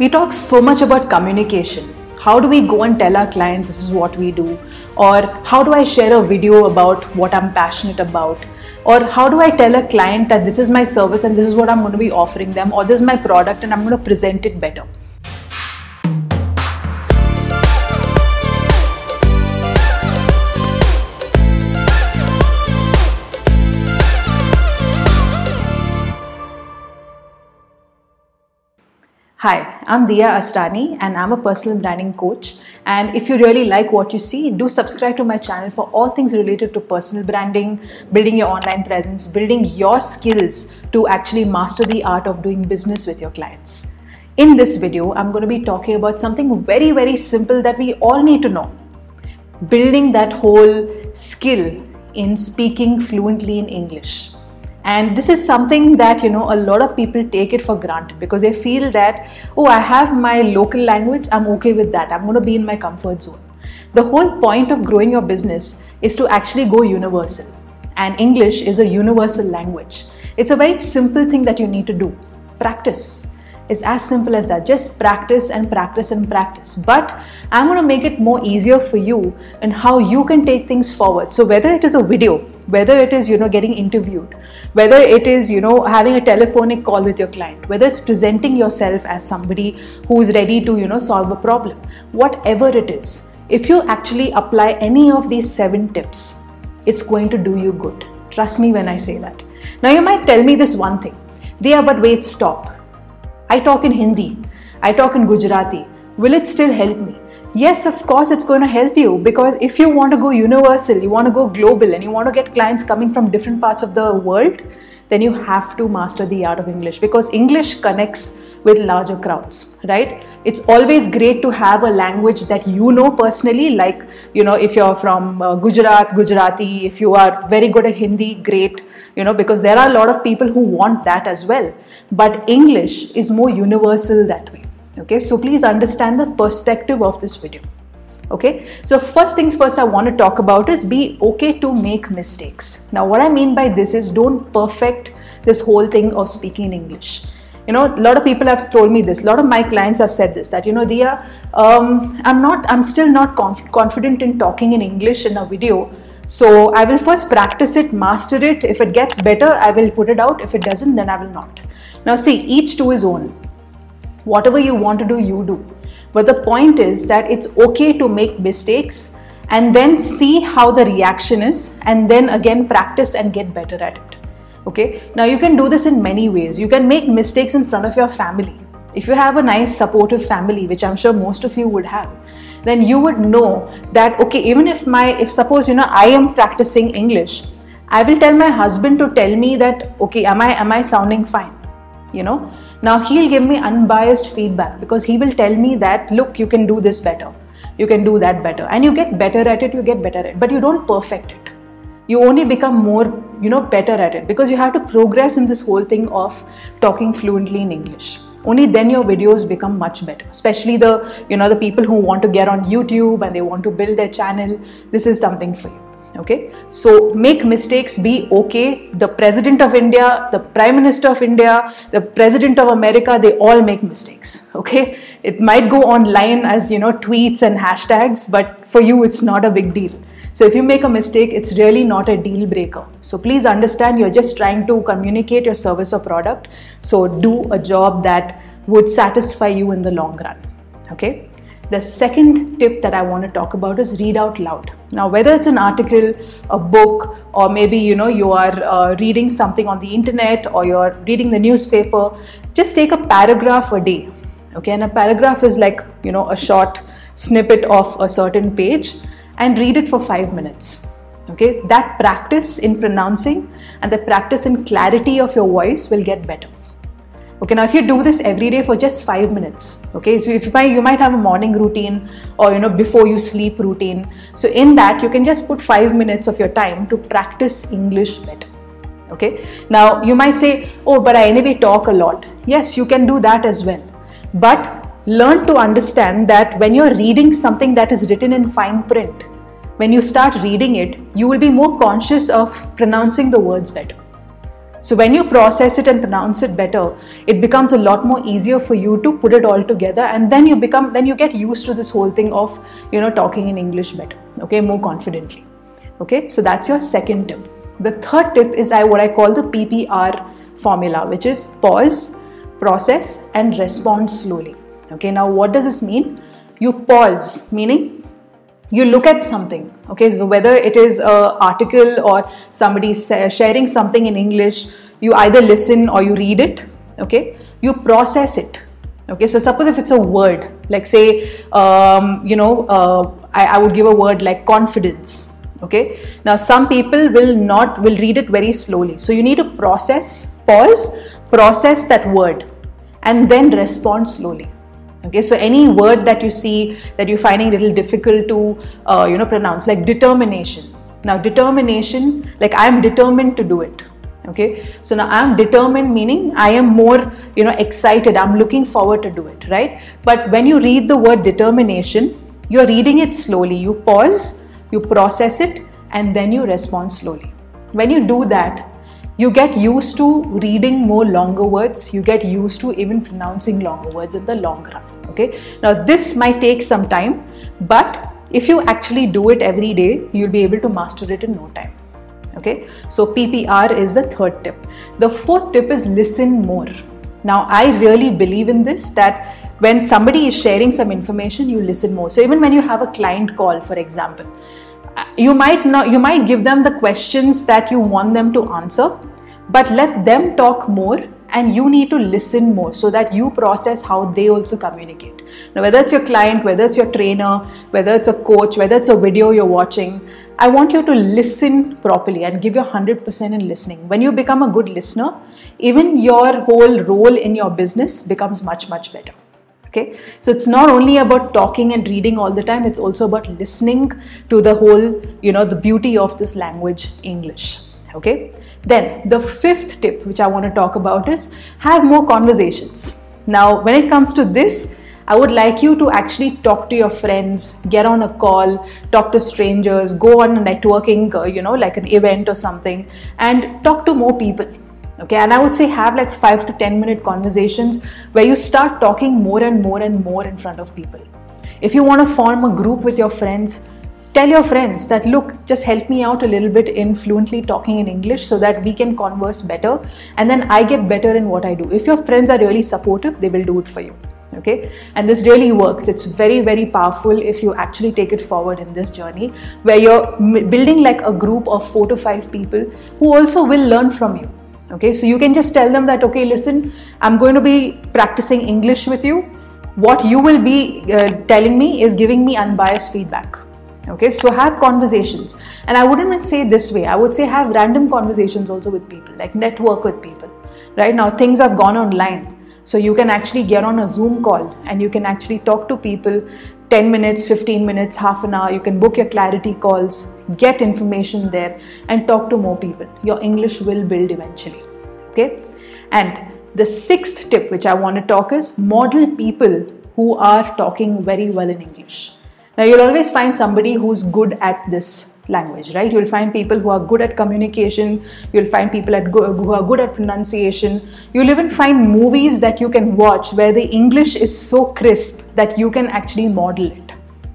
we talk so much about communication. How do we go and tell our clients this is what we do? Or how do I share a video about what I'm passionate about? Or how do I tell a client that this is my service and this is what I'm going to be offering them, or this is my product and I'm going to present it better? Hi, I'm Dia Astani and I'm a personal branding coach. And if you really like what you see, do subscribe to my channel for all things related to personal branding, building your online presence, building your skills to actually master the art of doing business with your clients. In this video, I'm going to be talking about something very, very simple that we all need to know building that whole skill in speaking fluently in English and this is something that you know a lot of people take it for granted because they feel that oh i have my local language i'm okay with that. I'm going to be in my comfort zone. The whole point of growing your business is to actually go universal. And english is a universal language. It's a very simple thing that you need to do. Practice is as simple as that. Just practice and practice and practice. But I'm going to make it more easier for you and how you can take things forward. So whether it is a video, whether it is you know getting interviewed, whether it is you know having a telephonic call with your client, whether it's presenting yourself as somebody who is ready to you know solve a problem, whatever it is, if you actually apply any of these seven tips, it's going to do you good. Trust me when I say that. Now you might tell me this one thing. They but wait, stop I talk in Hindi, I talk in Gujarati. Will it still help me? Yes, of course, it's going to help you because if you want to go universal, you want to go global, and you want to get clients coming from different parts of the world, then you have to master the art of English because English connects with larger crowds, right? It's always great to have a language that you know personally, like, you know, if you're from uh, Gujarat, Gujarati, if you are very good at Hindi, great, you know, because there are a lot of people who want that as well. But English is more universal that way, okay? So please understand the perspective of this video. Okay, so first things first, I want to talk about is be okay to make mistakes. Now, what I mean by this is don't perfect this whole thing of speaking English you know a lot of people have told me this. A lot of my clients have said this that you know dia um, i'm not i'm still not conf- confident in talking in english in a video. So i will first practice it master it. If it gets better i will put it out. If it doesn't then i will not. Now see each to his own. Whatever you want to do you do. But the point is that it's okay to make mistakes and then see how the reaction is and then again practice and get better at it Okay, now you can do this in many ways. You can make mistakes in front of your family. If you have a nice supportive family, which I'm sure most of you would have, then you would know that okay, even if my if suppose you know I am practicing English, I will tell my husband to tell me that okay, am I am I sounding fine? You know, now he'll give me unbiased feedback because he will tell me that look, you can do this better, you can do that better, and you get better at it, you get better at it, but you don't perfect it you only become more you know better at it because you have to progress in this whole thing of talking fluently in english. Only then your videos become much better especially the you know the people who want to get on youtube and they want to build their channel. This is something for you okay? So make mistakes be okay. The president of india the prime minister of india the president of america they all make mistakes okay? It might go online as you know tweets and hashtags but for you it's not a big deal so if you make a mistake, it's really not a deal breaker. So please understand you're just trying to communicate your service or product. So do a job that would satisfy you in the long run. Okay. The second tip that I want to talk about is read out loud. Now, whether it's an article, a book, or maybe you know you are uh, reading something on the internet or you're reading the newspaper, just take a paragraph a day. Okay, and a paragraph is like you know a short snippet of a certain page and read it for five minutes. Okay, that practice in pronouncing and the practice in clarity of your voice will get better. Okay, now if you do this every day for just five minutes, okay, so if you might, you might have a morning routine or you know before you sleep routine. So in that, you can just put five minutes of your time to practice English better. Okay, now you might say, oh, but I anyway talk a lot. Yes, you can do that as well, but learn to understand that when you're reading something that is written in fine print, when you start reading it, you will be more conscious of pronouncing the words better. So when you process it and pronounce it better, it becomes a lot more easier for you to put it all together and then you become then you get used to this whole thing of, you know, talking in English better, okay, more confidently. Okay? So that's your second tip. The third tip is I what I call the PPR formula, which is pause, process and respond slowly. Okay? Now what does this mean? You pause, meaning you look at something okay? So whether it is a article or somebody sharing something in english you either listen or you read it okay? You process it okay? So suppose if it's a word like say um, you know uh, I, I would give a word like confidence okay? Now some people will not will read it very slowly. So you need to process pause process that word and then respond slowly okay so any word that you see that you're finding a little difficult to uh, you know pronounce like determination. Now determination like i am determined to do it. Okay so now i'm determined meaning i am more you know excited. I'm looking forward to do it right? But when you read the word determination you're reading it slowly. You pause you process it and then you respond slowly. When you do that you get used to reading more longer words. You get used to even pronouncing longer words in the long run okay? Now this might take some time but if you actually do it every day you'll be able to master it in no time okay? So ppr is the third tip. The fourth tip is listen more. Now i really believe in this that when somebody is sharing some information you listen more. So even when you have a client call for example uh, you might not you might give them the questions that you want them to answer but let them talk more and you need to listen more so that you process how they also communicate. Now whether it's your client whether it's your trainer whether it's a coach whether it's a video you're watching i want you to listen properly and give your 100% in listening. When you become a good listener even your whole role in your business becomes much much better. Okay? So it's not only about talking and reading all the time it's also about listening to the whole you know the beauty of this language english. Okay then the fifth tip which i want to talk about is have more conversations. Now when it comes to this I would like you to actually talk to your friends, get on a call, talk to strangers, go on a networking, uh, you know, like an event or something, and talk to more people okay? And i would say have like 5 to 10 minute conversations where you start talking more and more and more in front of people. If you want to form a group with your friends tell your friends that look just help me out a little bit in fluently talking in english so that we can converse better and then i get better in what i do. If your friends are really supportive they will do it for you okay? And this really works. It's very very powerful if you actually take it forward in this journey where you're building like a group of 4 to 5 people who also will learn from you okay? So you can just tell them that okay listen i'm going to be practicing english with you. What you will be uh, telling me is giving me unbiased feedback okay so have conversations and i wouldn't say this way i would say have random conversations also with people like network with people right now things have gone online so you can actually get on a zoom call and you can actually talk to people 10 minutes, 15 minutes, half an hour. You can book your clarity calls, get information there, and talk to more people. Your English will build eventually. Okay? And the sixth tip, which I want to talk, is model people who are talking very well in English. Now, you'll always find somebody who's good at this language, right? You'll find people who are good at communication, you'll find people at go- who are good at pronunciation. You'll even find movies that you can watch where the English is so crisp that you can actually model it.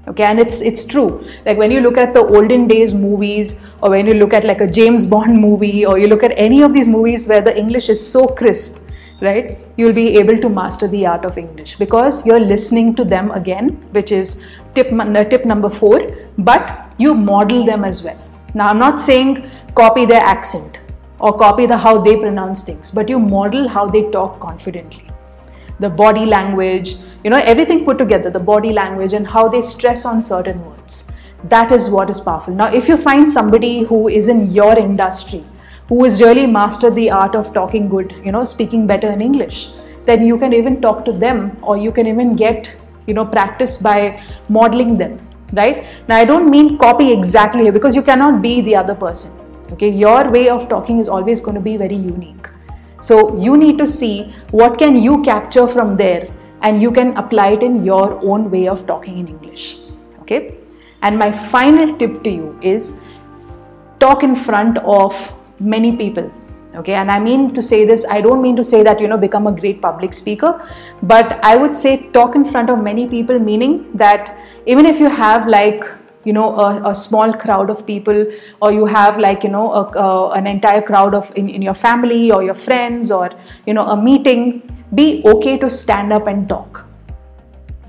Okay, and it's it's true. Like when you look at the olden days movies, or when you look at like a James Bond movie, or you look at any of these movies where the English is so crisp, right? You'll be able to master the art of English because you're listening to them again, which is tip uh, tip number four. But you model them as well. Now, I'm not saying copy their accent or copy the how they pronounce things, but you model how they talk confidently. The body language, you know, everything put together, the body language and how they stress on certain words. That is what is powerful. Now, if you find somebody who is in your industry, who has really mastered the art of talking good, you know, speaking better in English, then you can even talk to them or you can even get, you know, practice by modeling them right? Now i don't mean copy exactly here because you cannot be the other person okay? Your way of talking is always going to be very unique. So you need to see what can you capture from there and you can apply it in your own way of talking in english okay? And my final tip to you is talk in front of many people okay? And i mean to say this i don't mean to say that you know become a great public speaker but i would say talk in front of many people meaning that even if you have like you know a, a small crowd of people or you have like you know a, uh, an entire crowd of in, in your family or your friends or you know a meeting be okay to stand up and talk.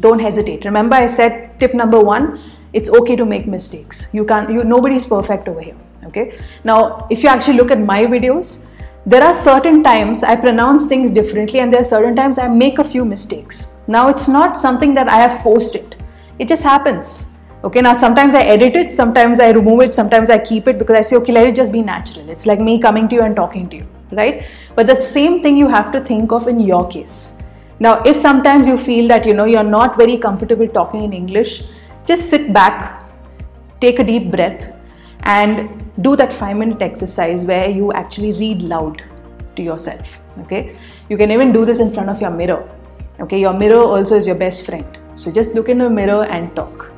Don't hesitate. Remember i said tip number one it's okay to make mistakes. You can't you nobody's perfect over here okay now if you actually look at my videos there are certain times I pronounce things differently, and there are certain times I make a few mistakes. Now, it's not something that I have forced it, it just happens. Okay, now sometimes I edit it, sometimes I remove it, sometimes I keep it because I say, okay, let it just be natural. It's like me coming to you and talking to you, right? But the same thing you have to think of in your case. Now, if sometimes you feel that you know you're not very comfortable talking in English, just sit back, take a deep breath, and do that five minute exercise where you actually read loud to yourself okay? You can even do this in front of your mirror okay? Your mirror also is your best friend. So just look in the mirror and talk.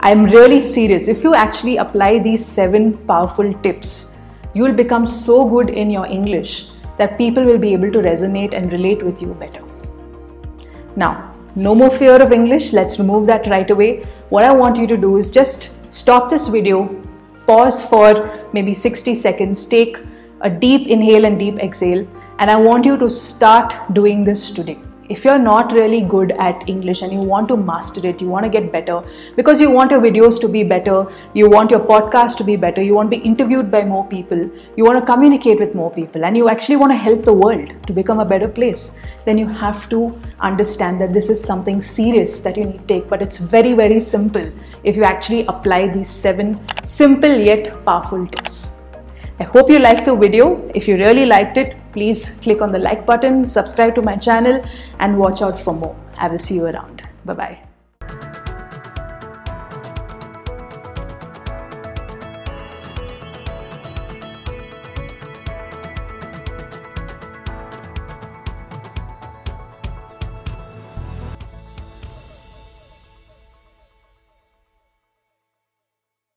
I'm really serious. If you actually apply these seven powerful tips you will become so good in your english that people will be able to resonate and relate with you better. Now no more fear of english. Let's remove that right away. What i want you to do is just stop this video pause for maybe 60 seconds, take a deep inhale and deep exhale, and I want you to start doing this today. If you're not really good at English and you want to master it, you want to get better because you want your videos to be better, you want your podcast to be better, you want to be interviewed by more people, you want to communicate with more people, and you actually want to help the world to become a better place, then you have to understand that this is something serious that you need to take. But it's very, very simple if you actually apply these seven simple yet powerful tips. I hope you liked the video. If you really liked it, please click on the like button, subscribe to my channel, and watch out for more. I will see you around. Bye bye.